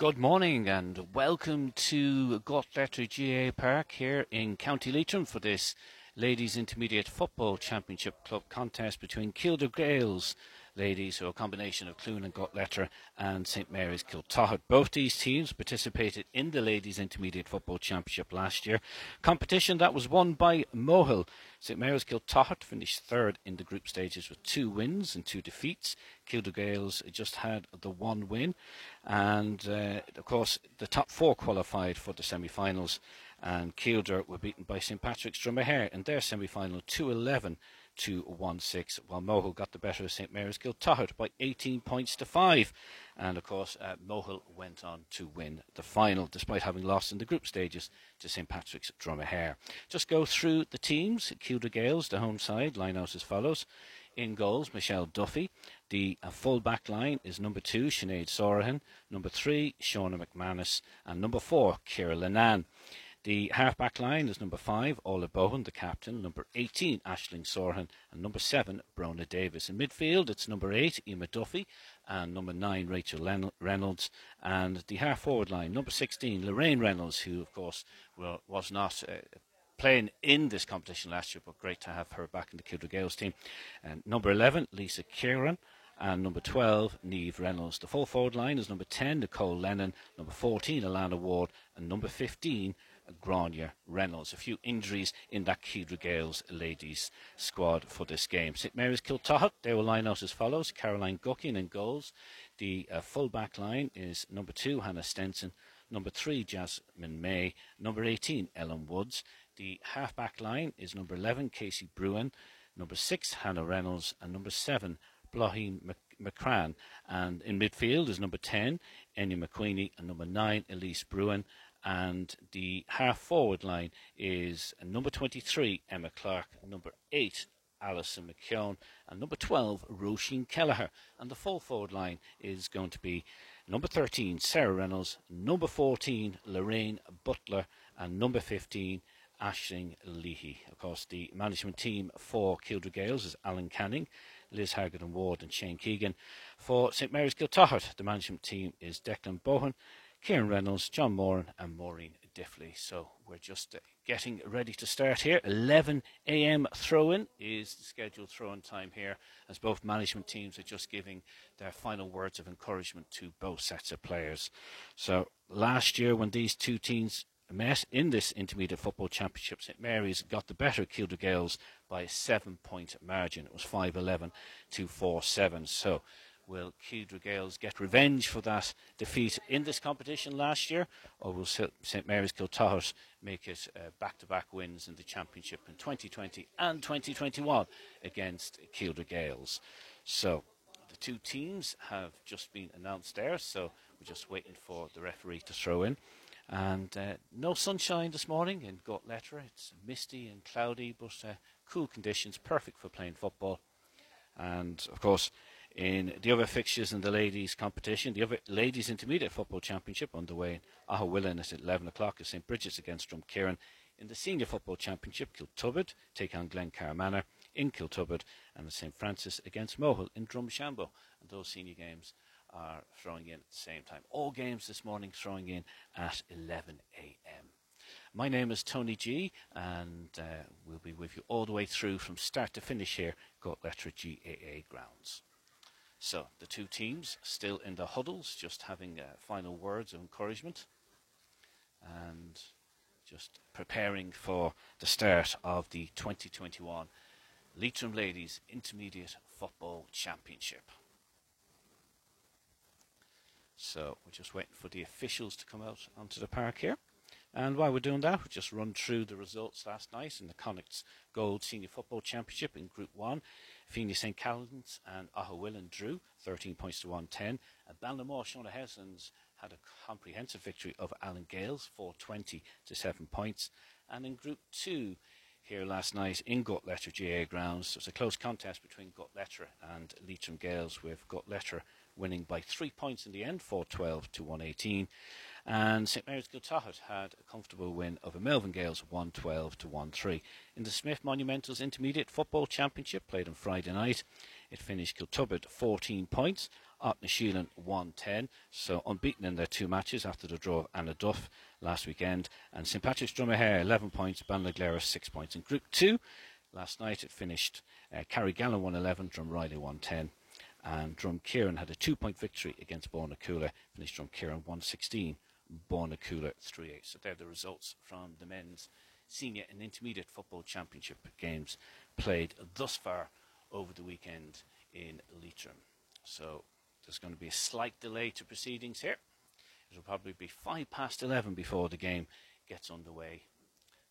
Good morning and welcome to Gotletter GA Park here in County Leitrim for this Ladies Intermediate Football Championship Club contest between Keeldra Gaels ladies, who are a combination of Clune and Gotletter and St Mary's Kiltoghert. Both these teams participated in the Ladies Intermediate Football Championship last year. Competition that was won by Mohill. St Mary's Kiltoghert finished third in the group stages with two wins and two defeats. Keeldra Gaels just had the one win. And uh, of course, the top four qualified for the semi finals. And Keeldra were beaten by St Patrick's Dromahair in their semi final 2 11 to 1 6, while Mohill got the better of St Mary's Kiltoghert by 18 points to 5. And of course, uh, Mohill went on to win the final, despite having lost in the group stages to St Patrick's Dromahair. Just go through the teams. Keeldra Gaels, the home side, line out as follows. In goals, Michelle Duffy. The uh, full back line is number two, Sinead Sorahan. Number three, Shauna McManus. And number four, Kira Lennan. The half-back line is number 5, Ola Bowen, the captain, number 18, Ashling Sorhan, and number 7, Brona Davis. In midfield, it's number 8, Emma Duffy, and number 9, Rachel Reynolds. And the half-forward line, number 16, Lorraine Reynolds, who, of course, well, was not uh, playing in this competition last year, but great to have her back in the Keeldra Gaels team. And number 11, Lisa Kieran and number 12, Neve Reynolds. The full forward line is number 10, Nicole Lennon, number 14, Alana Ward, and number 15, Grania Reynolds. A few injuries in that Keeldra Gaels ladies squad for this game. St Mary's Kiltoghert, they will line out as follows Caroline Guckian in goals. The uh, full back line is number two, Hannah Stenson. Number three, Jasmine May. Number 18, Ellen Woods. The half back line is number 11, Casey Bruin. Number six, Hannah Reynolds. And number seven, Blaheen McCran. And in midfield is number 10, Enya McQueenie. And number nine, Elise Bruin and the half forward line is number 23 Emma Clark, number 8 Alison McKeown, and number 12 Roisin Kelleher. And the full forward line is going to be number 13 Sarah Reynolds, number 14 Lorraine Butler, and number 15 Ashling Leahy. Of course, the management team for Keeldra Gaels is Alan Canning, Liz Haggard and Ward, and Shane Keegan. For St Mary's Kiltoghert, the management team is Declan Bohan, Kieran Reynolds, John Moran, and Maureen Diffley. So we're just uh, getting ready to start here. 11 a.m. throw in is the scheduled throw in time here, as both management teams are just giving their final words of encouragement to both sets of players. So last year, when these two teams in this intermediate football championship, St Mary's got the better Keeldra Gaels by a seven point margin. It was 5 11 to 4 7. So Will Keeldra Gaels get revenge for that defeat in this competition last year, or will St Mary's Kiltoghert make it back to back wins in the championship in 2020 and 2021 against Keeldra Gaels? So the two teams have just been announced there, so we're just waiting for the referee to throw in. And uh, no sunshine this morning in Gotletter. It's misty and cloudy, but uh, cool conditions, perfect for playing football. And of course, in the other fixtures in the ladies' competition. The other ladies' intermediate football championship underway in Aughawillan is at 11 o'clock. Is St Bridget's against Drumkeeran. In the senior football championship, Kiltubbrid take on Glencar Manor in Kiltubbrid, and the St Francis against Mohill in Drumshanbo. And those senior games are throwing in at the same time. All games this morning throwing in at 11 a.m. My name is Tony Ghee, and uh, we'll be with you all the way through from start to finish here, Gotletter GAA grounds. So the two teams still in the huddles, just having uh, final words of encouragement and just preparing for the start of the 2021 Leitrim Ladies Intermediate Football Championship. So we're just waiting for the officials to come out onto the park here. And while we're doing that, we'll just run through the results last night in the Connacht's Gold Senior Football Championship in Group 1. Fenagh St. Caillin's and Aughawillan drew 13 points to 110. And Ballinamore Seán O'Heslin's had a comprehensive victory over Allen Gaels, 420 to 7 points. And in Group 2, here last night in Gotletter GA grounds, there was a close contest between Gotletter and Leitrim Gaels, with Gotletter winning by three points in the end, 412 to 118. And St Mary's Kiltoghert had a comfortable win over Melvin Gaels 112 to 1-3. In the Smith Monumentals Intermediate Football Championship played on Friday night, it finished Kiltubbrid 14 points, Aughnasheelin 110, so unbeaten in their two matches after the draw of Annaduff last weekend. And St Patrick's Dromahair 11 points, Ballinaglera 6 points. In Group 2, last night it finished uh, Carrigallen 111, Drumreilly 110 and Drumkeeran had a two point victory against Bornacoola, finished Drumkeeran 116, Bornacoola 3 8. So there are the results from the men's senior and intermediate football championship games played thus far over the weekend in Leitrim. So there's going to be a slight delay to proceedings here. It'll probably be five past 11 before the game gets underway.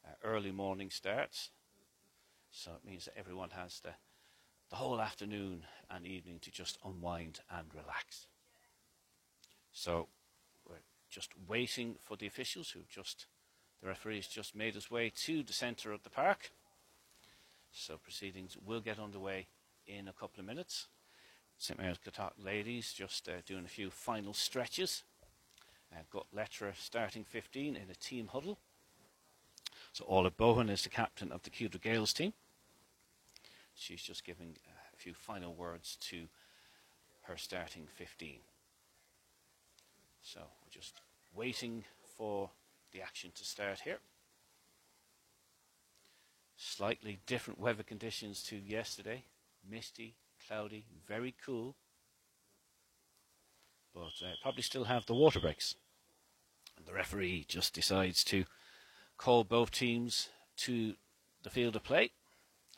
Uh, early morning starts, so it means that everyone has the the whole afternoon and evening to just unwind and relax. So we're just waiting for the officials who've just, the referees just made his way to the centre of the park. So proceedings will get underway in a couple of minutes. St Mary's Kiltoghert ladies just uh, doing a few final stretches. Uh, Gortletteragh starting 15 in a team huddle. So Orla Bowen is the captain of the Keeldra Gaels team. She's just giving a few final words to her starting 15. So we're just waiting for the action to start here. Slightly different weather conditions to yesterday. Misty, cloudy, very cool. But uh, probably still have the water breaks. And the referee just decides to call both teams to the field of play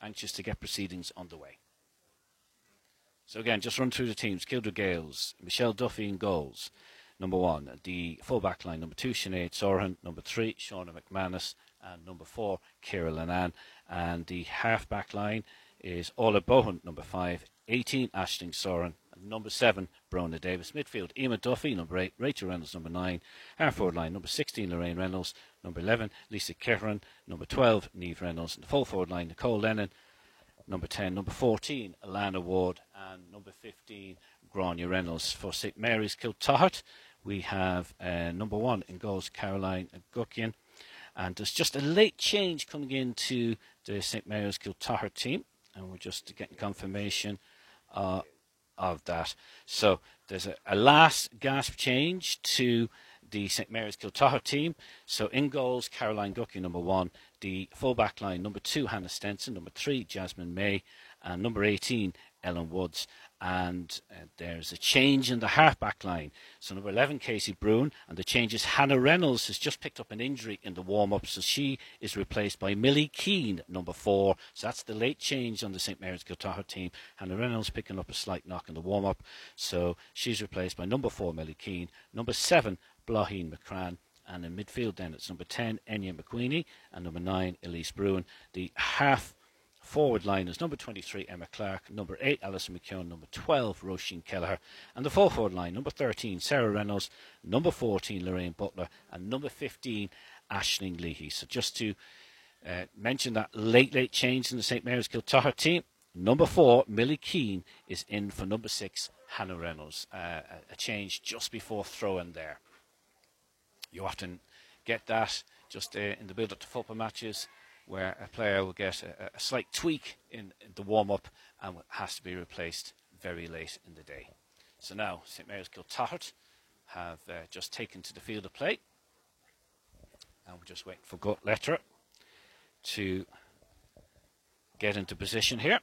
anxious to get proceedings underway. So again, just run through the teams. Keeldra Gaels, Michelle Duffy in goals. Number one, the full-back line. Number two, Sinead Soran. Number three, Shauna McManus. And number four, Kira Lanan. And the half-back line is Ola Bohan, number five. 18, Ashling Soran. Number seven, Brona Davis. Midfield, Emma Duffy. Number eight, Rachel Reynolds. Number nine, half forward line. Number 16, Lorraine Reynolds. Number 11, Lisa Kehran. Number 12, Neve Reynolds. And the full forward line, Nicole Lennon. Number 10, number 14, Alana Ward. And number 15, Grania Reynolds. For St Mary's Kiltoghert, we have uh, number one in goals, Caroline Guckian. And there's just a late change coming into the St Mary's Kiltoghert team. And we're just getting confirmation uh, of that. So there's a, a last gasp change to the St Mary's Kiltoghert team. So in goals, Caroline Gucky, number one. The full back line, number two, Hannah Stenson. Number three, Jasmine May. And number 18, Ellen Woods and uh, there's a change in the half-back line. So number 11, Casey Bruin, and the change is Hannah Reynolds has just picked up an injury in the warm-up, so she is replaced by Millie Keane, number four. So that's the late change on the St Mary's Kiltoghert team. Hannah Reynolds picking up a slight knock in the warm-up, so she's replaced by number four, Millie Keane. Number seven, Blaheen McCran. And in midfield, then it's number 10, Enya McQueenie, and number 9, Elise Bruin. The half Forward line is number 23, Emma Clark, number 8, Alison McKeown, number 12, Roisin Kelleher, and the full forward line, number 13, Sarah Reynolds, number 14, Lorraine Butler, and number 15, Ashling Leahy. So just to uh, mention that late, late change in the St Mary's Kiltoghert team, number 4, Millie Keane, is in for number 6, Hannah Reynolds. Uh, a change just before throw-in there. You often get that just uh, in the build-up to football matches where a player will get a, a slight tweak in, the warm up and has to be replaced very late in the day. So now St Mary's Kiltoghert have uh, just taken to the field of play, and we're just waiting for Gortletteragh to get into position here.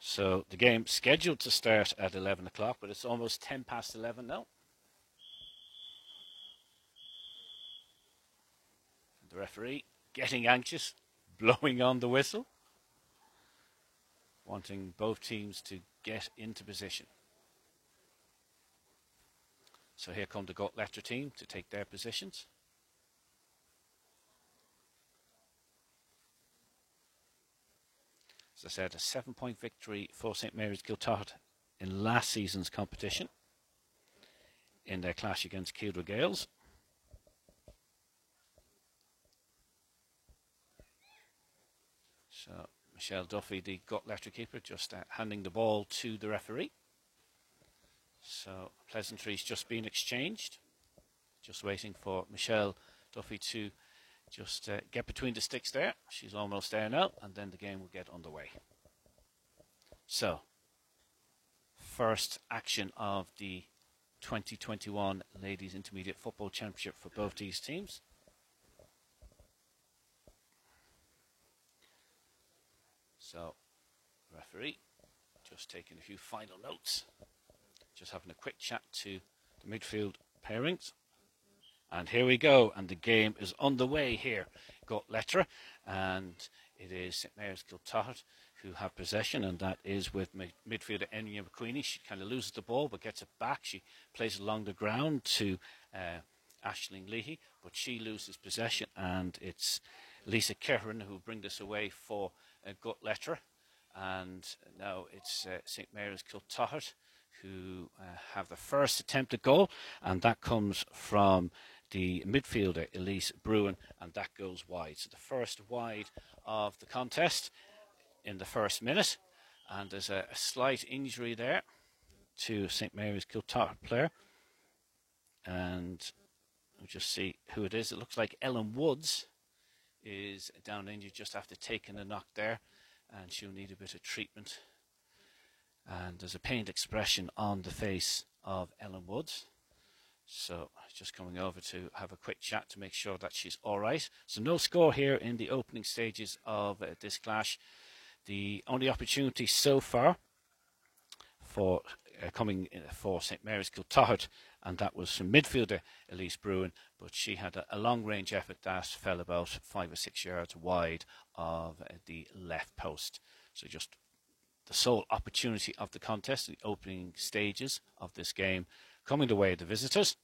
So the game scheduled to start at 11 o'clock, but it's almost 10 past 11 now. The referee getting anxious, blowing on the whistle, wanting both teams to get into position. So here come the Gut team to take their positions. As I said, a seven point victory for St Mary's Kiltoghert in last season's competition in their clash against Keeldra Gaels. So Michelle Duffy, the Gortletteragh keeper, just uh, handing the ball to the referee. So pleasantries just been exchanged. Just waiting for Michelle Duffy to just uh, get between the sticks there. She's almost there now, and then the game will get underway. So, first action of the 2021 Ladies Intermediate Football Championship for both these teams. So, referee just taking a few final notes, just having a quick chat to the midfield pairings. And here we go, and the game is underway here. Gortletteragh, and it is St Mary's Kiltoghert who have possession, and that is with midfielder Enya McQueenie. She kind of loses the ball but gets it back. She plays along the ground to uh, Ashling Leahy, but she loses possession, and it's Lisa Kerrin who bring this away for uh, Gut Letter. And now it's uh, St Mary's Kiltoghert who uh, have the first attempted goal, and that comes from the midfielder Elise Bruin, and that goes wide. So the first wide of the contest in the first minute, and there's a, a slight injury there to St Mary's Kiltoghert player, and we'll just see who it is. It looks like Ellen Woods is down injured just after taking a knock there, and she'll need a bit of treatment. And there's a pained expression on the face of Ellen Woods. So just coming over to have a quick chat to make sure that she's all right. So no score here in the opening stages of uh, this clash. The only opportunity so far for uh, coming for St Mary's Kiltoghert, and that was from midfielder Elise Bruin, but she had a, a long range effort that fell about five or six yards wide of the left post. So just the sole opportunity of the contest, the opening stages of this game, coming the way of the visitors.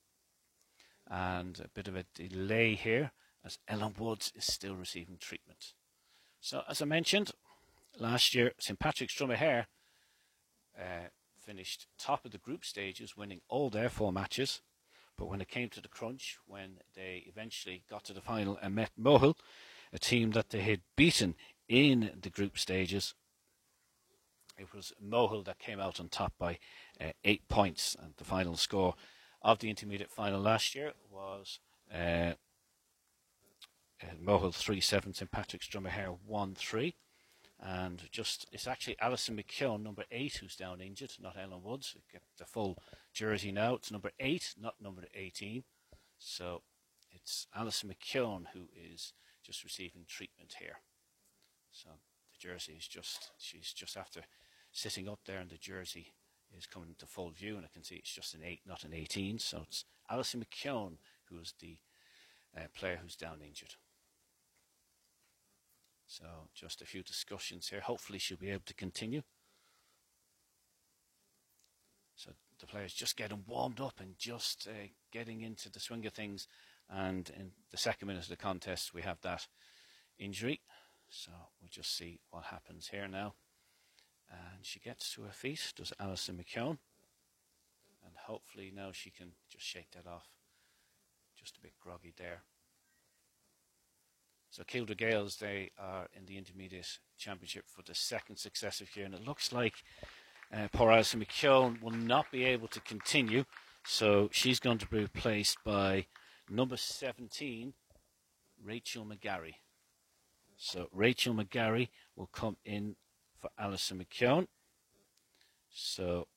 And a bit of a delay here as Ellen Woods is still receiving treatment. So, as I mentioned, last year St Patrick's Dromahair uh, finished top of the group stages, winning all their four matches. But when it came to the crunch, when they eventually got to the final and met Mohill, a team that they had beaten in the group stages, it was Mohill that came out on top by uh, eight points, and the final score of the intermediate final last year was uh, uh, Mohill 3 7, St Patrick's Dromahair 1 3. And just, it's actually Alison McKeown, number 8, who's down injured, not Ellen Woods. Get the full jersey now. It's number 8, not number 18. So it's Alison McKeown who is just receiving treatment here. So the jersey is just, she's just after sitting up there, and the jersey is coming into full view, and I can see it's just an 8, not an 18. So it's Alison McKeown who is the uh, player who's down injured. So just a few discussions here. Hopefully she'll be able to continue. So the players just getting warmed up and just uh, getting into the swing of things. And in the second minute of the contest, we have that injury. So we'll just see what happens here now. And she gets to her feet, does Alison McKeown. And hopefully now she can just shake that off. Just a bit groggy there. So Keeldra Gaels, they are in the Intermediate Championship for the second successive year. And it looks like uh, poor Alison McKeown will not be able to continue. So she's going to be replaced by number 17, Rachel McGarry. So Rachel McGarry will come in for Alison McKeown. So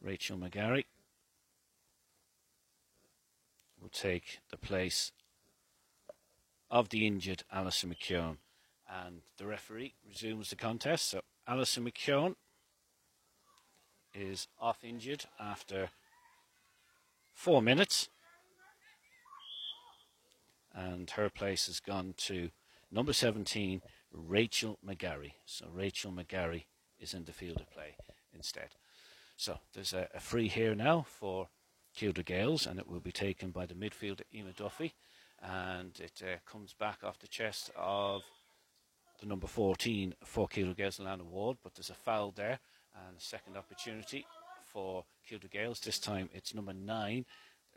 Rachel McGarry will take the place of the injured Alison McKeown. And the referee resumes the contest. So Alison McKeown is off injured after four minutes. And her place has gone to number 17, Rachel McGarry. So Rachel McGarry is in the field of play instead. So there's a, a free here now for Keeldra Gaels, and it will be taken by the midfielder Emma Duffy, and it uh, comes back off the chest of the number 14 for Keeldra Gaels, Alana Ward, but there's a foul there, and a second opportunity for Keeldra Gaels. This time it's number nine,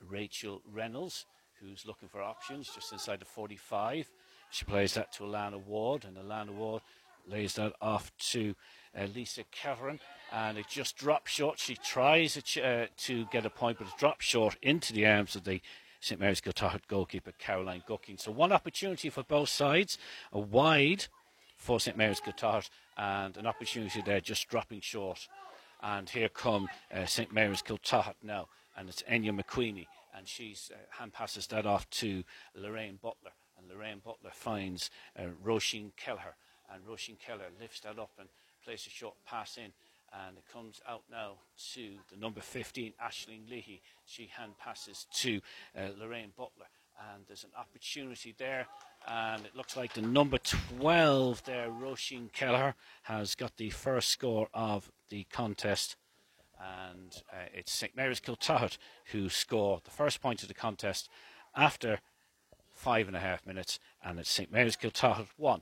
Rachel Reynolds, who's looking for options just inside the 45. She plays that to Alana Ward, and Alana Ward lays that off to uh, Lisa Cameron, and it just drops short. She tries uh, to get a point, but it drops short into the arms of the St Mary's goalkeeper Caroline Guckian. So one opportunity for both sides, a wide for St Mary's Kiltoghert, and an opportunity there just dropping short. And here come uh, St Mary's Kiltoghert now, and it's Enya McQueenie, and she uh, hand passes that off to Lorraine Butler, and Lorraine Butler finds uh, Roisin Kelleher, and Roisin Kelleher lifts that up and plays a short pass in, and it comes out now to the number 15, Ashling Leahy. She hand passes to uh, Lorraine Butler, and there's an opportunity there. And it looks like the number 12 there, Roisin Kelleher, has got the first score of the contest. And uh, it's St Mary's Kiltoghert who score the first point of the contest after five and a half minutes. And it's St Mary's Kiltoghert 1,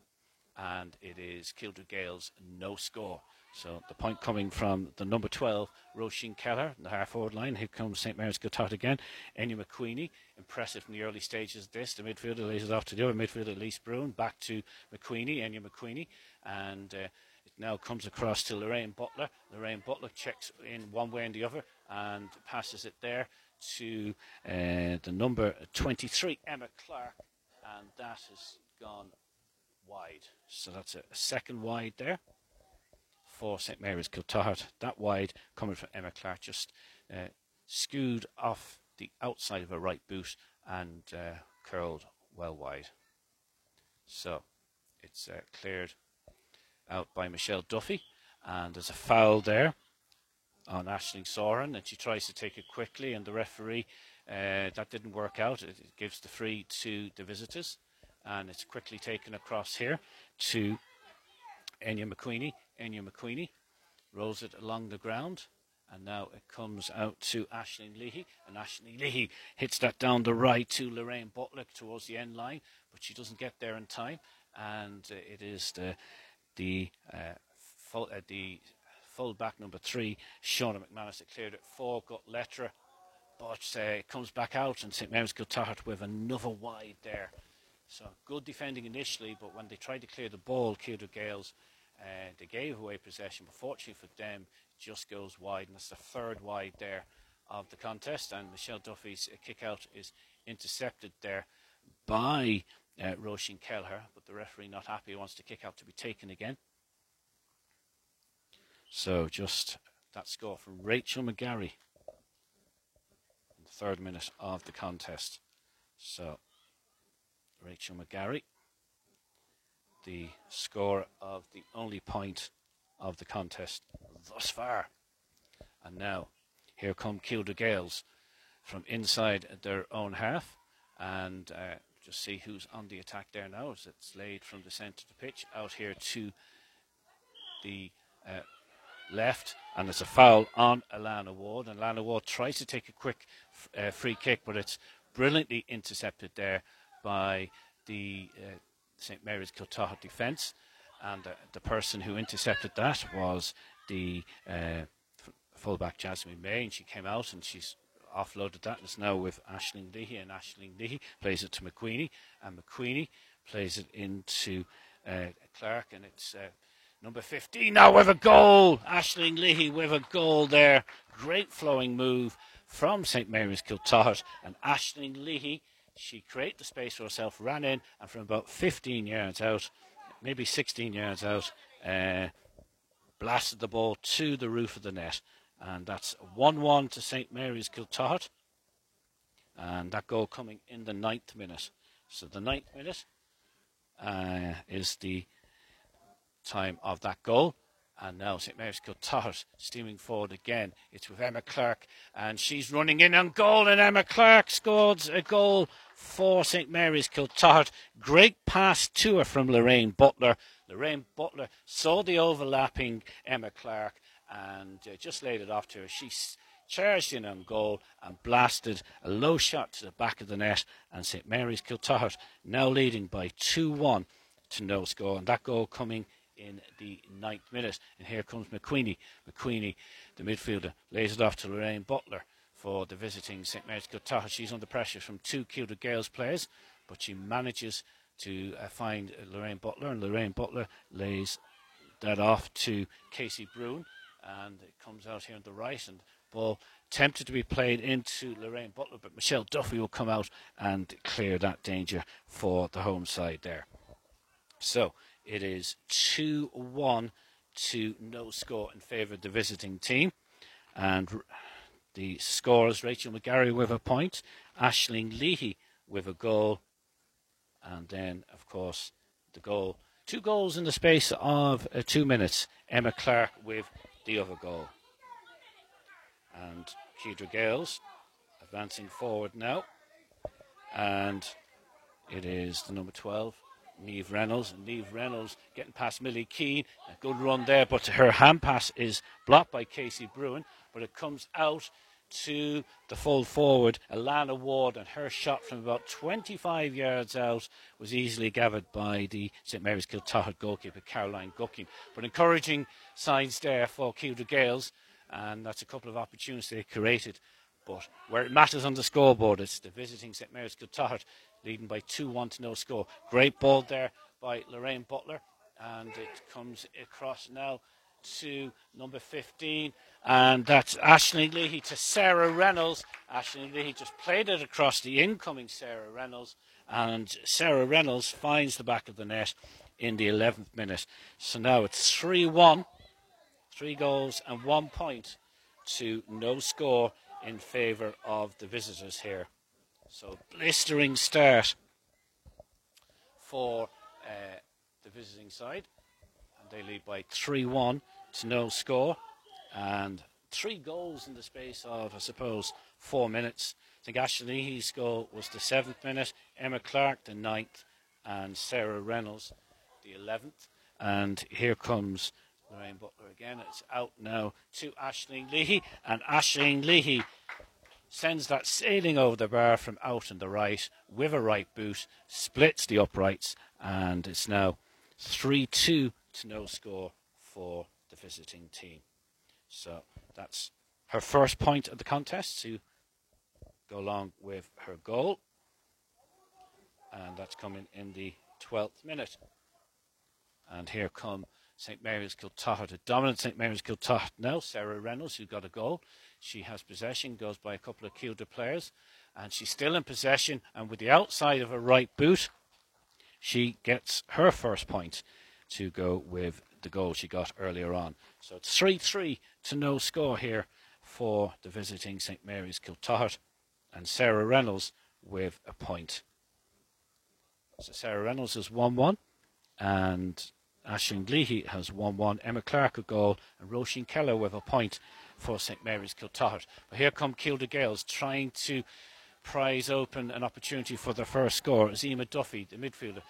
and it is Keeldra Gaels no score. So the point coming from the number 12, Roisin Kelleher, the half forward line. Here comes St Mary's Kiltoghert again. Enya McQueenie, impressive in the early stages of this. The midfielder lays it off to the other midfielder, Lise Bruin. Back to McQueenie, Enya McQueenie. And uh, it now comes across to Lorraine Butler. Lorraine Butler checks in one way and the other and passes it there to uh, the number 23, Emma Clark. And that has gone wide. So that's a second wide there for St Mary's Kiltoghert. That wide coming from Emma Clark just uh, skewed off the outside of her right boot and uh, curled well wide. So it's uh, cleared out by Michelle Duffy, and there's a foul there on Ashling Soren, and she tries to take it quickly, and the referee uh, that didn't work out. It gives the free to the visitors, and it's quickly taken across here to Enya McQueenie. Enya McQueenie rolls it along the ground. And now it comes out to Ashling Leahy. And Ashling Leahy hits that down the right to Lorraine Butler towards the end line. But she doesn't get there in time. And uh, it is the the uh, full, uh, the full back number three, Shauna McManus, that cleared it for got Letter. But uh, it comes back out, and St. Mary's Kiltoghert with another wide there. So good defending initially, but when they tried to clear the ball, Keeldra Gaels uh, they gave away possession, but fortunately for them, just goes wide, and that's the third wide there of the contest. And Michelle Duffy's uh, kick out is intercepted there by uh, Roisin Kelleher, but the referee not happy, wants the kick out to be taken again. So just that score from Rachel McGarry in the third minute of the contest. So Rachel McGarry the score of the only point of the contest thus far. And now, here come Keeldra Gaels from inside their own half. And uh, just see who's on the attack there now as it's laid from the centre of the pitch out here to the uh, left. And it's a foul on Alana Ward. And Alana Ward tries to take a quick uh, free kick, but it's brilliantly intercepted there by the uh, St Mary's Kiltoghert defence, and uh, the person who intercepted that was the uh, fullback Jasmine May, and she came out and she's offloaded that, and it's now with Ashling Leahy, and Ashling Leahy plays it to McQueenie, and McQueenie plays it into uh, Clark, and it's uh, number 15 now with a goal. Ashling Leahy with a goal there. Great flowing move from St Mary's Kiltoghert, and Ashling Leahy she created the space for herself, ran in, and from about 15 yards out, maybe 16 yards out, uh, blasted the ball to the roof of the net. And that's 1 1 to St Mary's Kiltoghert. And that goal coming in the ninth minute. So the ninth minute uh, is the time of that goal. And now St Mary's Kiltoghert steaming forward again. It's with Emma Clark, and she's running in on goal, and Emma Clark scores a goal for St Mary's Kiltoghert. Great pass to her from Lorraine Butler. Lorraine Butler saw the overlapping Emma Clark and uh, just laid it off to her. She charged in on goal and blasted a low shot to the back of the net. And St Mary's Kiltoghert now leading by 2 1 to no score. And that goal coming in the ninth minute. And here comes McQueenie. McQueenie, the midfielder, lays it off to Lorraine Butler for the visiting St Mary's Kiltoghert. She's under pressure from two Keeldra Gaels players, but she manages to uh, find Lorraine Butler, and Lorraine Butler lays that off to Casey Bruin, and it comes out here on the right, and ball tempted to be played into Lorraine Butler, but Michelle Duffy will come out and clear that danger for the home side there. So it is 2 1 to no score in favour of the visiting team. And the scorers Rachel McGarry with a point, Ashling Leahy with a goal, and then, of course, the goal. Two goals in the space of uh, two minutes. Emma Clark with the other goal. And Keeldra Gaels advancing forward now. And it is the number 12, Neve Reynolds. And Neve Reynolds getting past Millie Keane. A good run there, but her hand pass is blocked by Casey Bruin. But it comes out to the full forward, Alana Ward, and her shot from about 25 yards out was easily gathered by the St Mary's Kiltoghert goalkeeper, Caroline Guckian. But encouraging signs there for Keeldra Gaels, and that's a couple of opportunities they created. But where it matters on the scoreboard, it's the visiting St Mary's Kiltoghert leading by 2 1 to no score. Great ball there by Lorraine Butler, and it comes across now to number 15, and that's Ashling Leahy to Sarah Reynolds. Ashling Leahy just played it across the incoming Sarah Reynolds, and Sarah Reynolds finds the back of the net in the 11th minute. So now it's 3 1, three goals and one point to no score in favour of the visitors here. So blistering start for uh, the visiting side. And they lead by 3 1 to no score. And three goals in the space of, I suppose, four minutes. I think Ashling Leahy's goal was the seventh minute, Emma Clark the ninth, and Sarah Reynolds the eleventh. And here comes Lorraine Butler again. It's out now to Ashling Leahy, and Ashling Leahy sends that sailing over the bar from out on the right with a right boot, splits the uprights, and it's now 3 2 to no score for the visiting team. So that's her first point of the contest to go along with her goal. And that's coming in the 12th minute. And here come St Mary's Kiltoghert, a dominant St Mary's Kiltoghert now. Sarah Reynolds, who got a goal. She has possession, goes by a couple of Keeldra players, and she's still in possession. And with the outside of her right boot, she gets her first point to go with the goal she got earlier on. So it's 3 3 to no score here for the visiting St Mary's Kiltoghert, and Sarah Reynolds with a point. So Sarah Reynolds has 1 1, and Ashling Leahy has 1 1. Emma Clark a goal, and Roisin Kelleher with a point for St Mary's Kiltoghert. But here come Keeldra Gaels trying to prize open an opportunity for their first score. Zima Duffy, the midfielder,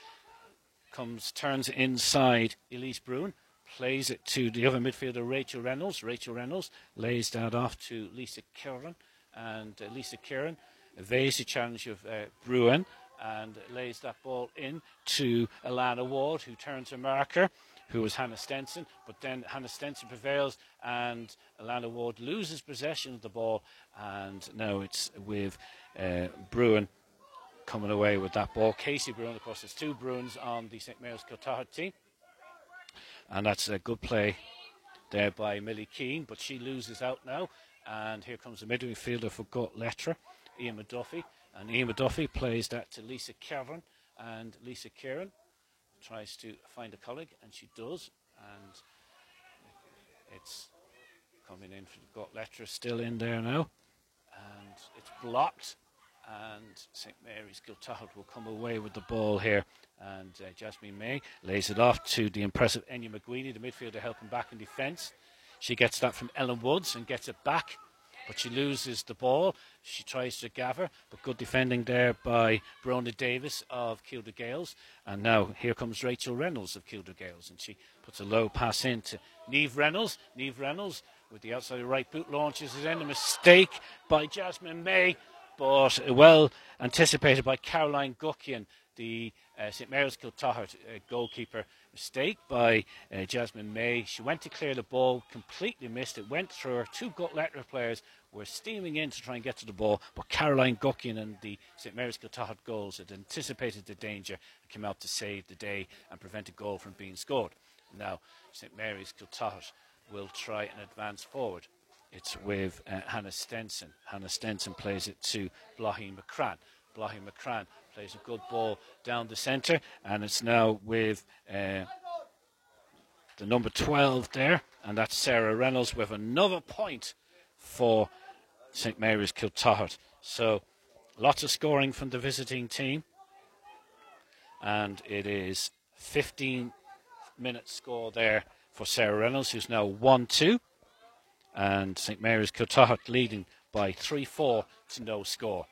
comes turns inside Elise Bruin, plays it to the other midfielder Rachel Reynolds. Rachel Reynolds lays that off to Lisa Kieran, and uh, Lisa Kieran evades the challenge of uh, Bruin and lays that ball in to Alana Ward, who turns her marker, who was Hannah Stenson. But then Hannah Stenson prevails, and Alana Ward loses possession of the ball, and now it's with uh, Bruin coming away with that ball. Casey Bruin, of course, there's two Bruins on the St Mary's Kiltoghert team, and that's a good play there by Millie Keane, but she loses out now. And here comes the midfielder for Gortletteragh, Ian McDuffie. And Ian McDuffie plays that to Lisa Kieran. And Lisa Kieran tries to find a colleague, and she does. And it's coming in for Gortletteragh, still in there now. And it's blocked. And St Mary's Kiltoghert will come away with the ball here. And uh, Jasmine May lays it off to the impressive Enya McQueenie, the midfielder, helping back in defence. She gets that from Ellen Woods and gets it back but she loses the ball. She tries to gather, but good defending there by Brona Davis of Keeldra Gaels. And now here comes Rachel Reynolds of Keeldra Gaels, and she puts a low pass into Neve Reynolds. Neve Reynolds with the outside right boot launches it in. A mistake by Jasmine May, but well anticipated by Caroline Guckian, the uh, St Mary's Kiltoghert uh, goalkeeper. Mistake by uh, Jasmine May. She went to clear the ball, completely missed it, went through her. Two Gortletteragh players were steaming in to try and get to the ball, but Caroline Guckian and the St Mary's Kiltoghert goals had anticipated the danger and came out to save the day and prevent a goal from being scored. Now, St Mary's Kiltoghert will try and advance forward. It's with uh, Hannah Stenson. Hannah Stenson plays it to Blahi McCran. Blahi McCran plays a good ball down the centre, and it's now with uh, the number 12 there, and that's Sarah Reynolds with another point for St Mary's Kiltoghert. So lots of scoring from the visiting team, and it is 15 minute score there for Sarah Reynolds, who's now 1 2 and St Mary's Kiltoghert leading by 3 4 to no score.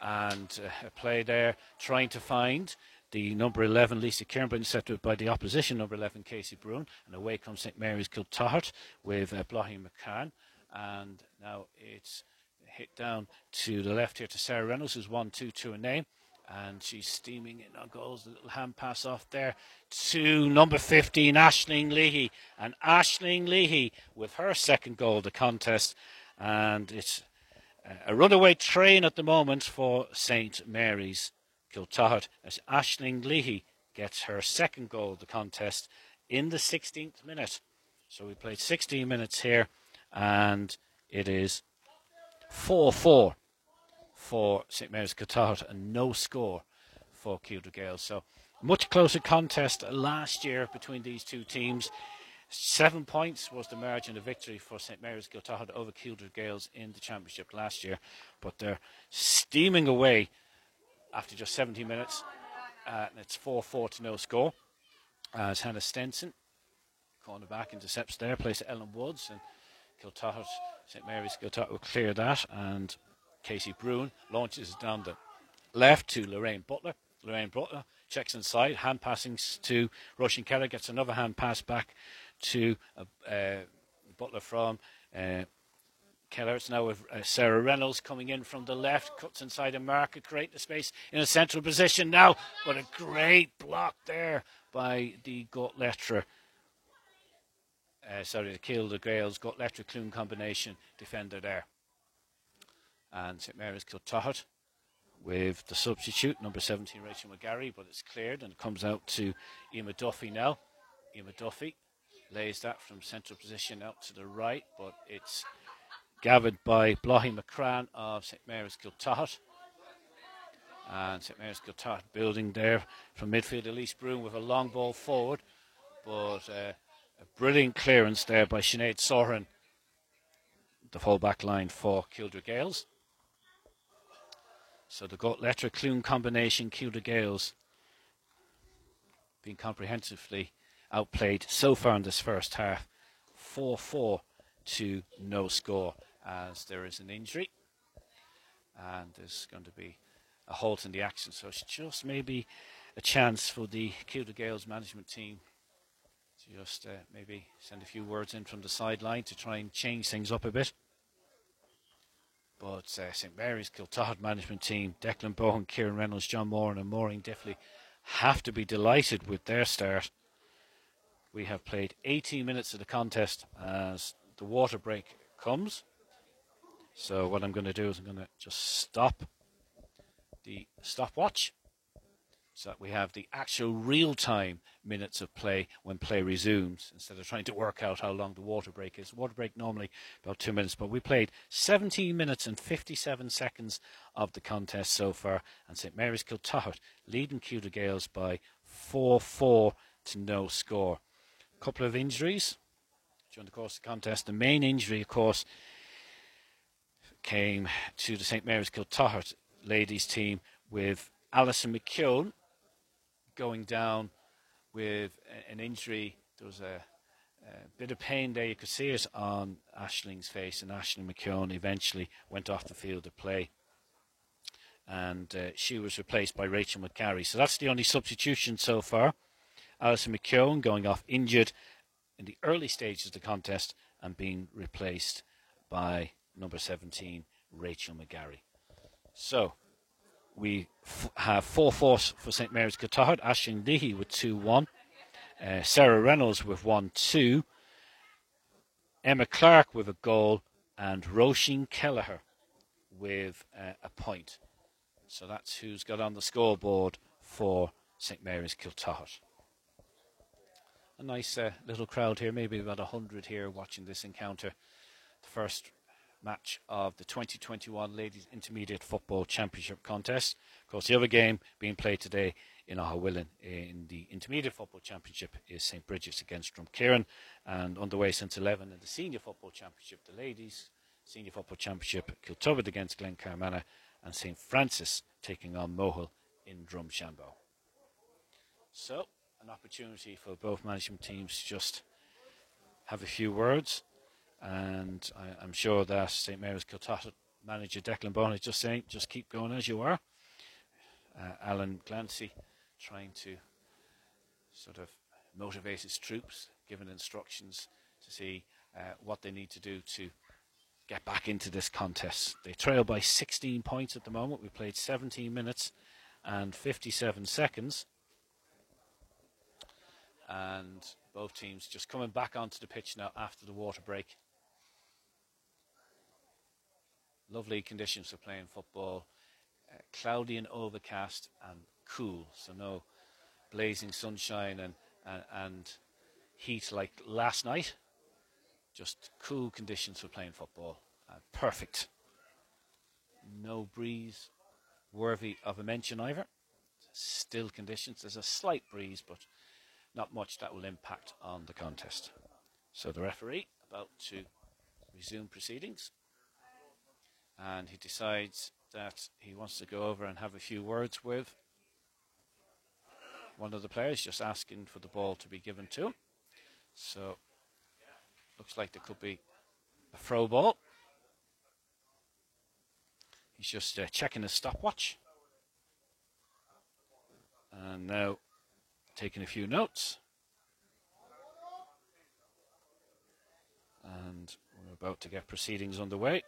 And uh, a play there trying to find the number 11 Lisa Kieran, set by the opposition number 11 Casey Bruin. And away comes St Mary's Kiltoghert with uh, McCann. And now it's hit down to the left here to Sarah Reynolds, who's 1 2 to a name and she's steaming in on goals. A little hand pass off there to number 15, Ashling Leahy. And Ashling Leahy with her second goal of the contest. And it's a runaway train at the moment for St Mary's Kiltoghert as Ashling Leahy gets her second goal of the contest in the 16th minute. So we played 16 minutes here, and it is 4 4 for St Mary's Kiltoghert and no score for Keeldra Gaels. So much closer contest last year between these two teams. Seven points was the margin of victory for St Mary's Kiltoghert over Keeldra Gaels in the championship last year, but they're steaming away after just 70 minutes. Uh, and it's 4 4 to no score. As Hannah Stenson, corner back, intercepts there, plays to Ellen Woods, and Kiltoghert, St Mary's Kiltoghert will clear that, and Casey Bruin launches it down the left to Lorraine Butler. Lorraine Butler checks inside, hand passing to Roisin Kelleher, gets another hand pass back to uh, uh, Butler from uh, Kelleher. It's now with uh, Sarah Reynolds coming in from the left, cuts inside a marker, create the space in a central position now. What a great block there by the Gortletteragh. Uh, sorry, the Kill the Gales Gortletteragh Clune combination defender there and St Mary's Kiltoghert with the substitute, number 17, Rachel McGarry, but it's cleared and it comes out to Emma Duffy now. Emma Duffy lays that from central position out to the right, but it's gathered by Blahi McCran of St Mary's Kiltoghert. And St Mary's Kiltoghert building there from midfield, Elise Bruin with a long ball forward, but uh, a brilliant clearance there by Sinead Soren, the full back line for Keeldra Gaels. So the Letter Clune combination, Keeldra Gaels, being comprehensively outplayed so far in this first half. 4 4 to no score as there is an injury. And there's going to be a halt in the action. So it's just maybe a chance for the Keeldra Gaels management team to just uh, maybe send a few words in from the sideline to try and change things up a bit. But uh, St Mary's Kiltoghert management team, Declan Bohan, Kieran Reynolds, John Moore, and Maureen Diffley have to be delighted with their start. We have played 18 minutes of the contest as the water break comes. So what I'm going to do is I'm going to just stop the stopwatch so that we have the actual real time minutes of play when play resumes instead of trying to work out how long the water break is. Water break normally about two minutes, but we played 17 minutes and 57 seconds of the contest so far, and St Mary's Kiltoghert leading Keeldra Gaels by 4 4 to no score. A couple of injuries during the course of the contest. The main injury, of course, came to the St Mary's Kiltoghert ladies team with Alison McKeown going down with an injury. There was a, a, bit of pain there. You could see it on Ashling's face, and Ashling McKeown eventually went off the field to play. And uh, she was replaced by Rachel McGarry. So that's the only substitution so far. Alison McKeown going off injured in the early stages of the contest and being replaced by number 17, Rachel McGarry. So, we f- have four fours for St Mary's Kiltoghert. Ashling Leahy with 2 1. Uh, Sarah Reynolds with 1 2. Emma Clark with a goal. And Roisin Kelleher with uh, a point. So that's who's got on the scoreboard for St Mary's Kiltoghert. a nice uh, little crowd here, maybe about 100 here watching this encounter. The first match of the 2021 Ladies Intermediate Football Championship contest. Of course, the other game being played today in Aughawillan in the Intermediate Football Championship is St. Bridget's against Drumkeeran, and underway since 11 in the Senior Football Championship, the Ladies Senior Football Championship, Kiltubbrid against Glencarmana, and St. Francis taking on Mohill in Drumshanbo. So, an opportunity for both management teams to just have a few words. And I, am sure that St Mary's Kiltoghert manager Declan Bone is just saying, just keep going as you are. Uh, Alan Clancy trying to sort of motivate his troops, giving instructions to see uh, what they need to do to get back into this contest. They trail by 16 points at the moment. We played 17 minutes and 57 seconds and both teams just coming back onto the pitch now after the water break. Lovely conditions for playing football, uh, cloudy and overcast and cool, so no blazing sunshine and, and, and heat like last night. Just cool conditions for playing football. Uh, perfect. No breeze worthy of a mention either. Still conditions. There's a slight breeze, but not much that will impact on the contest. So the referee about to resume proceedings, and he decides that he wants to go over and have a few words with one of the players, just asking for the ball to be given to him. So looks like there could be a throw ball. He's just uh, checking his stopwatch. And now taking a few notes. And we're about to get proceedings underway.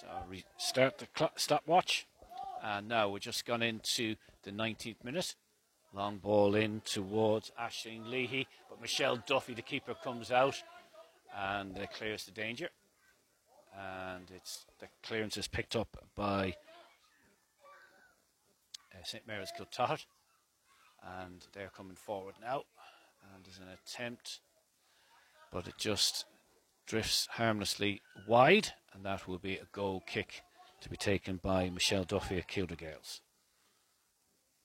So I'll restart the stopwatch. And now we're just gone into the 19th minute. Long ball in towards Ashling Leahy, but Michelle Duffy, the keeper, comes out and uh, clears the danger. And it's the clearance is picked up by uh, St Mary's Kiltoghert and they're coming forward now. And there's an attempt, but it just drifts harmlessly wide, and that will be a goal kick to be taken by Michelle Duffy at Keeldra Gaels.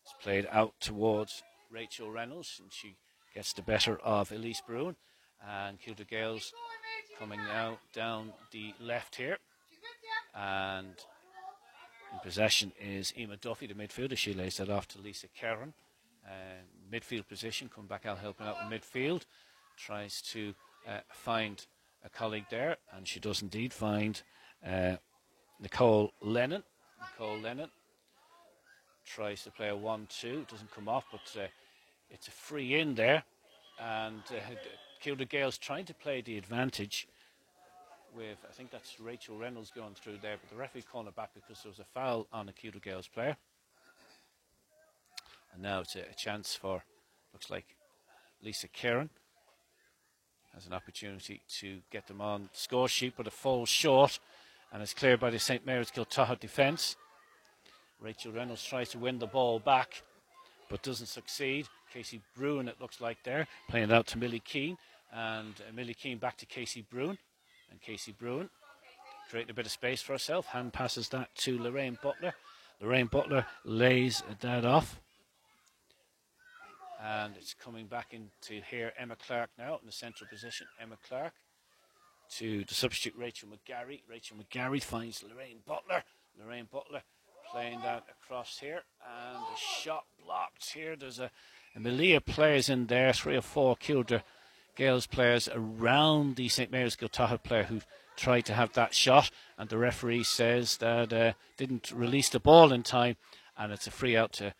It's played out towards Rachel Reynolds, and she gets the better of Elise Bruin. And Keeldra Gaels coming now down the left here. And in possession is Emma Duffy, the midfielder. She lays that off to Lisa Kerran. Uh, midfield position, come back out helping out in midfield, tries to uh, find a colleague there, and she does indeed find uh, Nicole Lennon. Nicole Lennon tries to play a 1 2, doesn't come off, but uh, it's a free in there, and uh, Keeldra Gaels trying to play the advantage with, I think that's Rachel Reynolds going through there, but the referee calling it back because there was a foul on a Keeldra Gaels player. And now it's a, a chance for, looks like Lisa Kieran has an opportunity to get them on score sheet, but it falls short and it's cleared by the St Mary's Kiltoghert defence. Rachel Reynolds tries to win the ball back, but doesn't succeed. Casey Bruin, it looks like there, playing it out to Millie Keane, and uh, Millie Keane back to Casey Bruin, and Casey Bruin creating a bit of space for herself. Hand passes that to Lorraine Butler. Lorraine Butler lays that off and it's coming back into here. Emma Clark now in the central position. Emma Clark to the substitute Rachel McGarry. Rachel McGarry finds Lorraine Butler. Lorraine Butler playing that across here, and the shot blocked here. There's a, a Malia players in there, three or four Keeldra Gaels players around the St Mary's Kiltoghert player who tried to have that shot, and the referee says that uh, didn't release the ball in time, and it's a free out to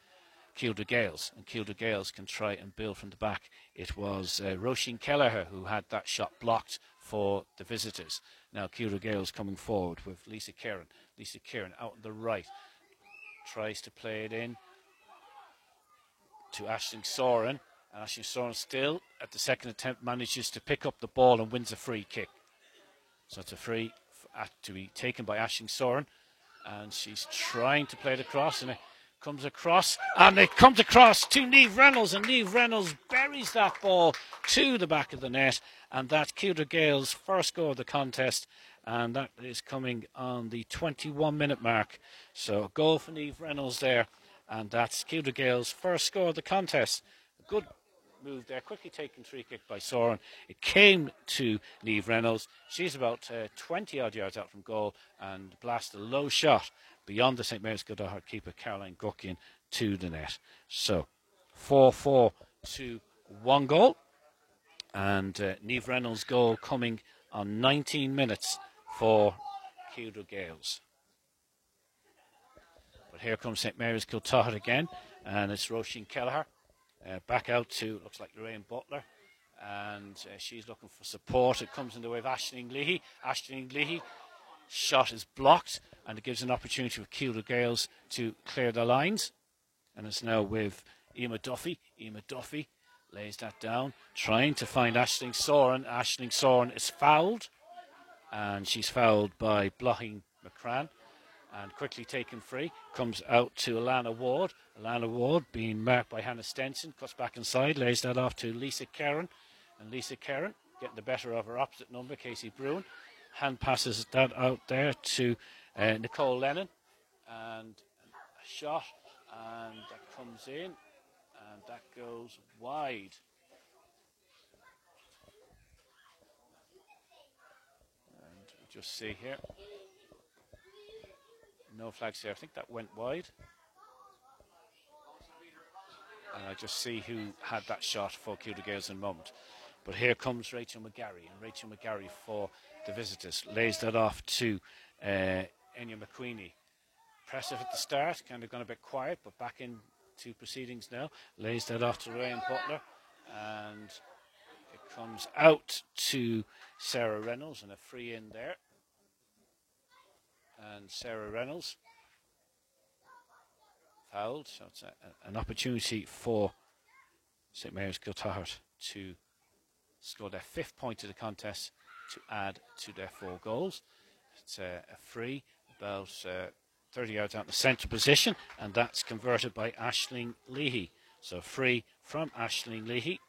Keeldra Gaels, and Keeldra Gaels can try and build from the back. It was uh, Roisin Kelleher who had that shot blocked for the visitors. Now Keeldra Gaels coming forward with Lisa Kieran. Lisa Kieran out on the right tries to play it in to Ashling Soren. And Ashling Soren still at the second attempt manages to pick up the ball and wins a free kick. So it's a free to be taken by Ashling Soren. And she's trying to play it across and comes across, and it comes across to Neve Reynolds, and Neve Reynolds buries that ball to the back of the net, and that's Keeldra Gaels' first goal of the contest, and that is coming on the 21 minute mark. So, goal for Neve Reynolds there, and that's Keeldra Gaels' first score of the contest. Good move there, quickly taken free kick by Soren. It came to Neve Reynolds. She's about uh, 20 odd yards out from goal and blasted a low shot beyond the St. Mary's Kildare keeper Caroline Guckian to the net. So 4 4 to 1 goal. And uh, Neve Reynolds' goal coming on 19 minutes for Keeldra Gaels. But here comes St. Mary's Kiltoghert again, and it's Roisin Kelleher uh, back out to, looks like Lorraine Butler. And uh, she's looking for support. It comes in the way of Ashling Leahy. Ashling Leahy shot is blocked, and it gives an opportunity for Keeldra Gaels to clear the lines. And it's now with Emma Duffy. Emma Duffy lays that down, trying to find Ashling Soren. Ashling Soren is fouled, and she's fouled by blocking McCran and quickly taken free. Comes out to Alana Ward. Alana Ward being marked by Hannah Stenson. Cuts back inside, lays that off to Lisa Karen. And Lisa Karen getting the better of her opposite number, Casey Bruin. Hand passes that out there to uh, Nicole Lennon. And a shot. And that comes in. And that goes wide. And just see here. No flags here. I think that went wide. And I just see who had that shot for Gaels in a moment. But here comes Rachel McGarry, and Rachel McGarry for the visitors lays that off to uh, Enya McQueenie. Impressive at the start, kind of gone a bit quiet, but back into proceedings now. Lays that off to Ryan Butler, and it comes out to Sarah Reynolds, and a free in there and Sarah Reynolds fouled. So it's a, an opportunity for St Mary's Kiltoghert to score their fifth point of the contest to add to their four goals. It's a, a free about uh, 30 yards out in the centre position, and that's converted by Ashling Leahy. So free from Ashling Leahy.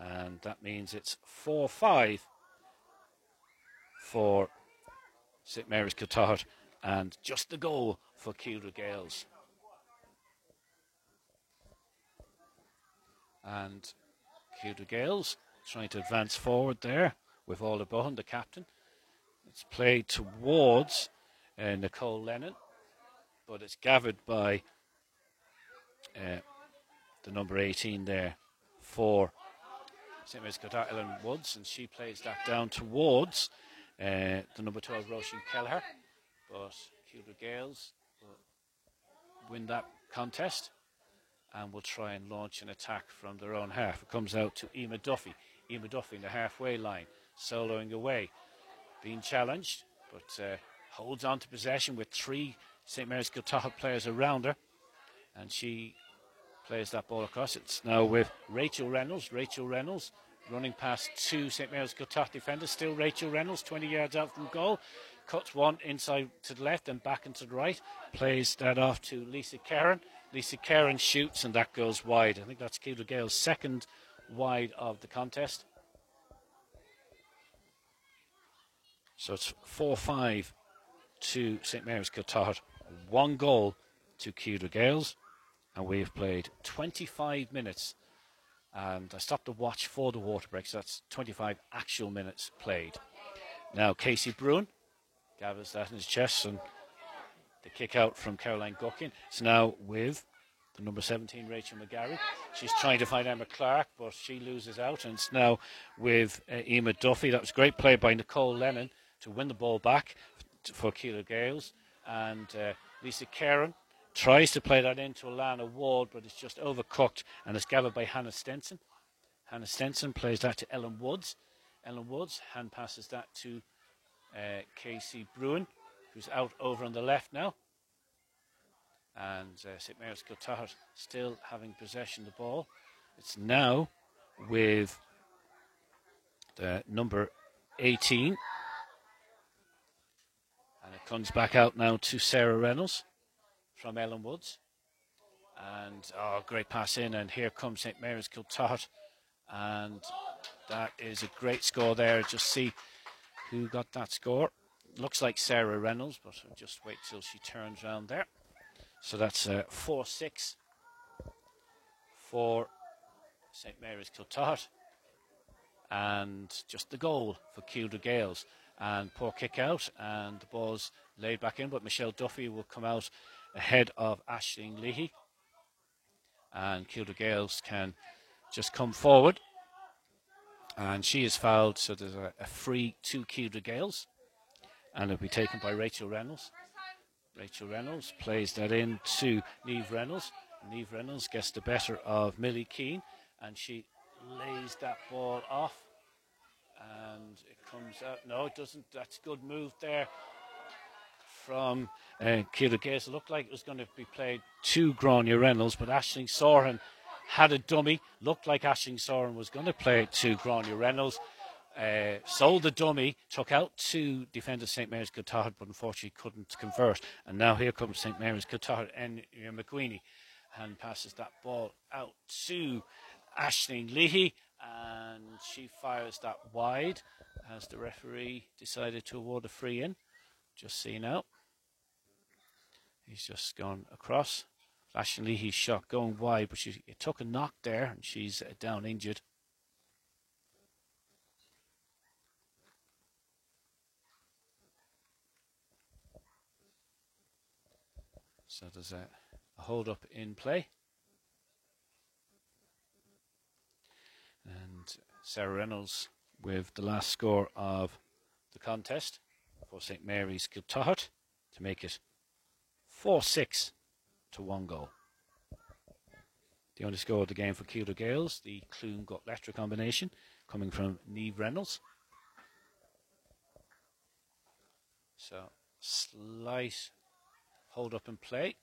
And that means it's 4 5 for St Mary's Kiltoghert and just the goal for Keeldra Gaels. And Keeldra Gaels trying to advance forward there with Ola Bohan, the captain. It's played towards uh, Nicole Lennon, but it's gathered by uh, the number 18 there for St. Mary's Ellen Woods, and she plays that down towards uh, the number 12, Roisin Kelleher. But Keeldra Gaels will win that contest and will try and launch an attack from their own half. It comes out to Emma Duffy. Emma Duffy in the halfway line, soloing away. Being challenged, but uh, holds on to possession with three St. Mary's Kiltoghert players around her. And she plays that ball across. It's now with Rachel Reynolds. Rachel Reynolds running past two St Mary's Kiltoghert defenders. Still Rachel Reynolds, 20 yards out from goal. Cuts one inside to the left and back into the right. Plays that off to Lisa Karen. Lisa Karen shoots and that goes wide. I think that's Keeldra Gaels' second wide of the contest. So it's 4 5 to St Mary's Kiltoghert. One goal to Keeldra Gaels. And we've played 25 minutes and I stopped the watch for the water break, so that's 25 actual minutes played. Now, Casey Bruin gathers that in his chest, and the kick out from Caroline Guckian. It's now with the number 17, Rachel McGarry. She's trying to find Emma Clark, but she loses out, and it's now with uh, Emma Duffy. That was a great play by Nicole Lennon to win the ball back for Keeldra Gaels. and uh, Lisa Karen Tries to play that into Alana Ward, but it's just overcooked and it's gathered by Hannah Stenson. Hannah Stenson plays that to Ellen Woods. Ellen Woods hand passes that to uh, Casey Bruin, who's out over on the left now. And uh, St Mary's Kiltoghert still having possession of the ball. It's now with the number 18. And it comes back out now to Sarah Reynolds from Ellen Woods. And oh, great pass in, and here comes St Mary's Kiltoghert. And that is a great score there. Just see who got that score. Looks like Sarah Reynolds, but just wait till she turns around there. So that's uh, 4 6 for St Mary's Kiltoghert. And just the goal for Keeldra Gaels. And poor kick out, and the ball's laid back in, but Michelle Duffy will come out ahead of Ashling Leahy. And Keeldra Gaels can just come forward. And she is fouled, so there's a, a free to Keeldra Gaels. And it'll be taken by Rachel Reynolds. Rachel Reynolds plays that in to Neve Reynolds. Neve Reynolds gets the better of Millie Keane, and she lays that ball off. And it comes out. No, it doesn't. That's a good move there from uh, Keeldra Gaels. It looked like it was going to be played to Grania Reynolds, but Ashling Soren had a dummy. Looked like Ashling Soren was going to play it to Grania Reynolds. Uh, sold the dummy, took out two defenders St Mary's Kiltoghert, but unfortunately couldn't convert. And now here comes St Mary's Kiltoghert and McQueenie and passes that ball out to Ashling Leahy, and she fires that wide as the referee decided to award a free in. Just see now. He's just gone across. Ashling Leahy's shot going wide, but she took a knock there, and she's uh, down injured. So there's a, a hold up in play. And Sarah Reynolds with the last score of the contest for St Mary's Kiltoghert to make it 4 6 to 1 goal. The only score of the game for Keeldra Gaels, the Cloone Gortletteragh combination, coming from Neve Reynolds. So, slight hold up and play.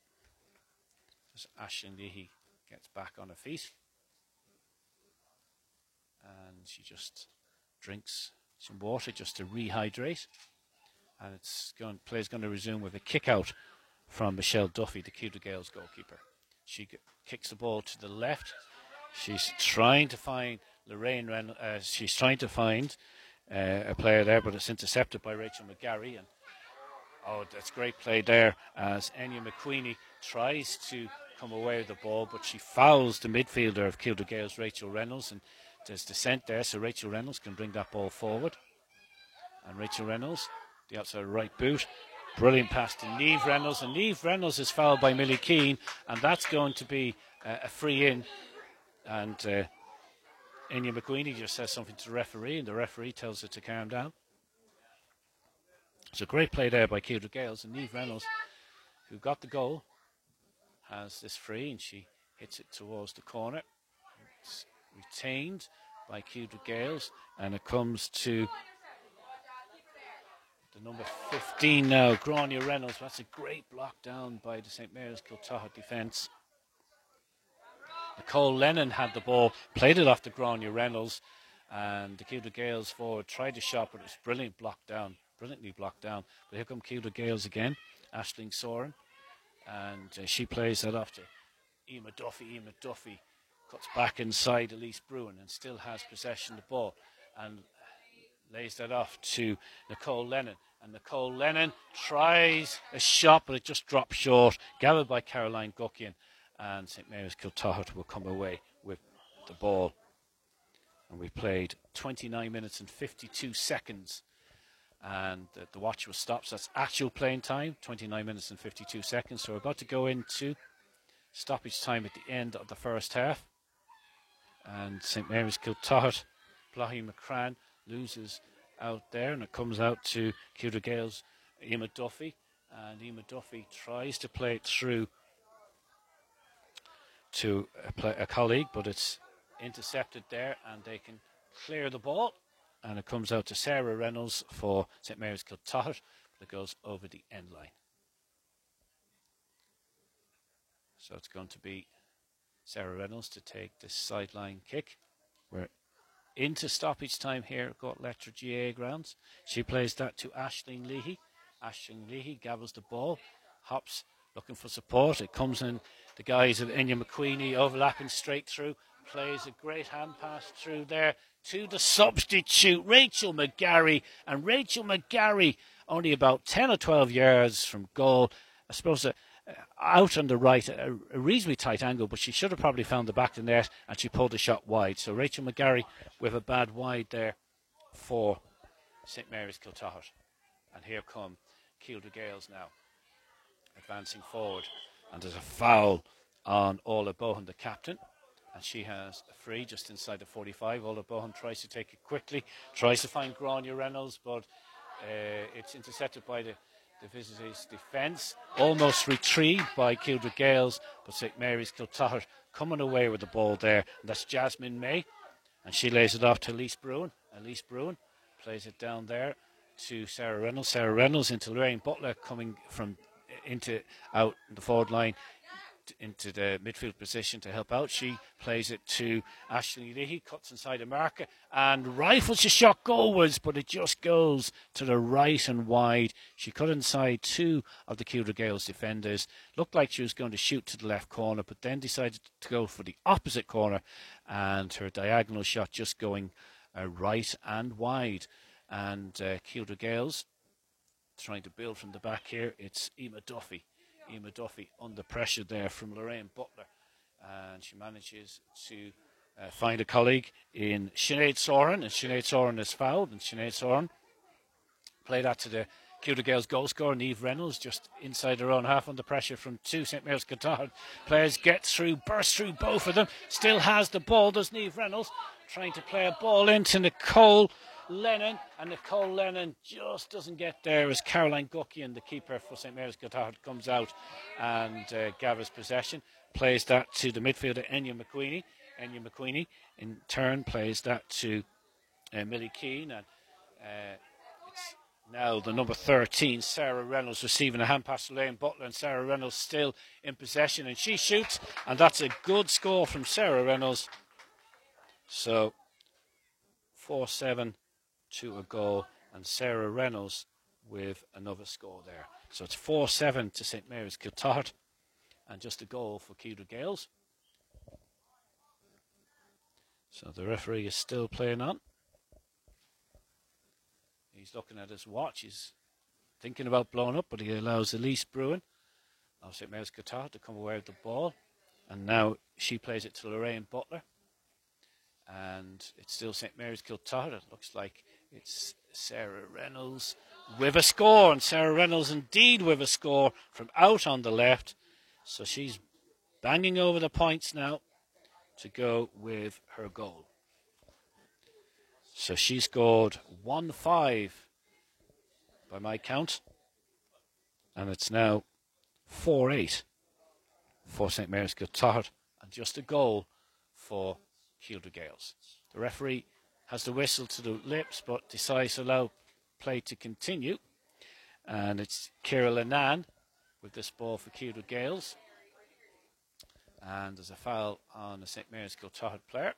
As Ashling Leahy gets back on her feet. And she just drinks some water just to rehydrate. And it's going play's going to resume with a kick out from Michelle Duffy, the Keeldra Gaels goalkeeper. She g- kicks the ball to the left. She's trying to find Lorraine. Ren- uh, she's trying to find uh, a player there, but it's intercepted by Rachel McGarry, and Oh, that's great play there as Enya McQueenie tries to come away with the ball, but she fouls the midfielder of Keeldra Gaels, Rachel Reynolds, and there's descent there, so Rachel Reynolds can bring that ball forward. And Rachel Reynolds, the outside right boot, brilliant pass to Neve Reynolds, and Neve Reynolds is fouled by Millie Keane, and that's going to be uh, a free in. And uh, Enya McQueenie just says something to the referee, and the referee tells her to calm down. It's a great play there by Keeldra Gaels and Neve Reynolds, who got the goal, has this free and she hits it towards the corner. It's retained by Keeldra Gaels and it comes to the number 15 now, Grania Reynolds. That's a great block down by the St. Mary's Kiltoghert defence. Nicole Lennon had the ball, played it off to Grania Reynolds, and the Keeldra Gaels forward tried to shot, but it was brilliant block down brilliantly blocked down. But here come Keeldra Gaels again, Ashling Soren, and uh, she plays that off to Emma Duffy. Emma Duffy cuts back inside Elise Bruin and still has possession of the ball and lays that off to Nicole Lennon. And Nicole Lennon tries a shot, but it just drops short. Gathered by Caroline Guckian, and St Mary's Kiltoghert will come away with the ball. And we played 29 minutes and 52 seconds and the, watch was stopped. So that's actual playing time, 29 minutes and 52 seconds. So we're about to go into stoppage time at the end of the first half. And St Mary's Kiltoghert, Blahi McCran loses out there, and it comes out to Keeldra Gaels, Emma Duffy. And Emma Duffy tries to play it through to a, play, a colleague, but it's intercepted there, and they can clear the ball and it comes out to Sarah Reynolds for St Mary's Kiltoghert, but it goes over the end line. So it's going to be Sarah Reynolds to take the sideline kick. We're into stoppage time here at Gort GA grounds. She plays that to Ashling Leahy. Ashling Leahy gavels the ball, hops, looking for support. It comes in the guys of Enya McQueenie overlapping straight through. Plays a great hand pass through there to the substitute, Rachel McGarry. And Rachel McGarry, only about 10 or 12 yards from goal. I suppose uh, out on the right, a, a, reasonably tight angle, but she should have probably found the back of the net and she pulled the shot wide. So Rachel McGarry with a bad wide there for St Mary's Kiltoghert. And here come Keeldra Gaels now advancing forward. And there's a foul on Ola Bohan, the captain. And she has a free just inside the 45. Ola Bohan tries to take it quickly, tries to find Grania Reynolds, but uh, it's intercepted by the, the visitors' defence. Almost retrieved by Keeldra Gaels, but St Mary's Kiltoghert coming away with the ball there. And that's Jasmine May. And she lays it off to Elise Bruin. Elise Bruin plays it down there to Sarah Reynolds. Sarah Reynolds into Lorraine Butler coming from into out the forward line into the midfield position to help out. She plays it to Ashling Leahy, cuts inside the marker and rifles the shot goalwards, but it just goes to the right and wide. She cut inside two of the Keeldra Gaels defenders. Looked like she was going to shoot to the left corner, but then decided to go for the opposite corner, and her diagonal shot just going uh, right and wide. And uh, Keeldra Gaels trying to build from the back here. It's Emma Duffy. Emma Duffy under pressure there from Lorraine Butler. And she manages to uh, find a colleague in Sinead Soren. And Sinead Soren is fouled. And Sinead Soren played that to the Keeldra Gaels goal scorer, Neve Reynolds, just inside her own half under pressure from two St. Mary's Kiltoghert. Players get through, burst through both of them. Still has the ball, does Neve Reynolds. Trying to play a ball into Nicole Lennon, and Nicole Lennon just doesn't get there as Caroline Guckian, the keeper for St Mary's Kiltoghert, comes out and uh, gathers possession. Plays that to the midfielder Enya McQueenie. Enya McQueenie in turn plays that to uh, Millie Keane, and uh, it's now the number 13, Sarah Reynolds, receiving a hand pass to Lane Butler, and Sarah Reynolds still in possession, and she shoots, and that's a good score from Sarah Reynolds. So, 4 7 to a goal, and Sarah Reynolds with another score there. So it's 4 7 to St Mary's Kiltoghert, and just a goal for Keeldra Gaels. So the referee is still playing on. He's looking at his watch. He's thinking about blowing up, but he allows Elise Bruin of St Mary's Kiltoghert to come away with the ball. And now she plays it to Lorraine Butler. And it's still St Mary's Kiltoghert. It looks like it's Sarah Reynolds with a score, and Sarah Reynolds indeed with a score from out on the left. So she's banging over the points now to go with her goal. So she scored 1 5 by my count, and it's now 4 8 for St Mary's Kiltoghert, and just a goal for Keeldra Gaels. The referee has the whistle to the lips but decides to allow play to continue. And it's Kira Lenan with this ball for Keeldra Gaels. And there's a foul on the St. Mary's Kiltoghert player.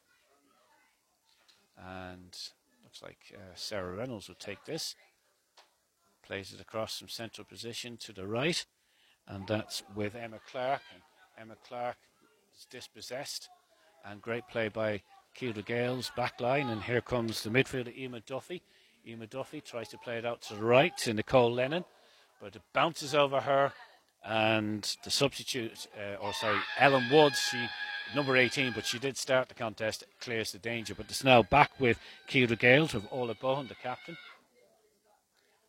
And looks like uh, Sarah Reynolds will take this. Plays it across from central position to the right. And that's with Emma Clark. And Emma Clark is dispossessed. And great play by Keeldra Gaels back line, and here comes the midfielder Emma Duffy. Emma Duffy tries to play it out to the right to Nicole Lennon, but it bounces over her, and the substitute, uh, or sorry, Ellen Woods, she number 18, but she did start the contest, clears the danger. But it's now back with Keeldra Gaels with Ola Bohan, the captain,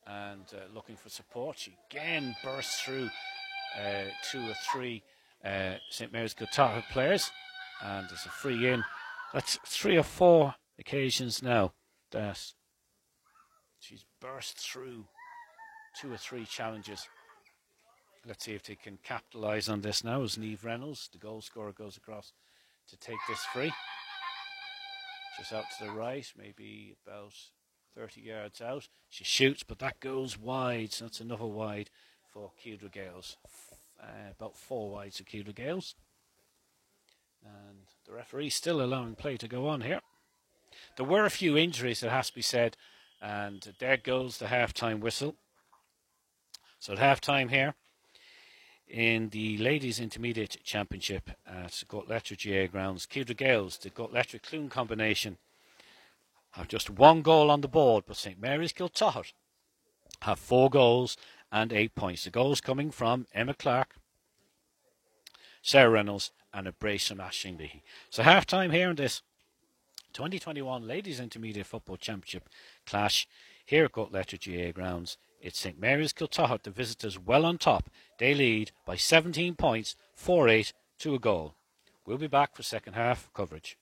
and uh, looking for support. She again bursts through uh, two or three uh, St Mary's Kiltoghert players, and there's a free in that's three or four occasions now that she's burst through two or three challenges. Let's see if they can capitalise on this now as Neve Reynolds, the goal scorer, goes across to take this free. Just out to the right, maybe about 30 yards out. She shoots, but that goes wide, so that's another wide for Keeldra Gaels. Uh, about four wides for Keeldra Gaels. And the referee still allowing play to go on here. There were a few injuries, it has to be said, and there goes the half time whistle. So at half time here in the Ladies Intermediate Championship at Gortletteragh GA grounds, Keeldra Gaels, the Gortletteragh Cloone combination, have just one goal on the board, but St Mary's Kiltoghert have four goals and eight points. The goals coming from Emma Clark, Sarah Reynolds, and a brace from Ashling. So half time here in this 2021 Ladies Intermediate Football Championship clash here at Gortletteragh GA grounds. It's St Mary's Kiltoghert, the visitors well on top. They lead by 17 points, 4 8 to a goal. We'll be back for second half coverage.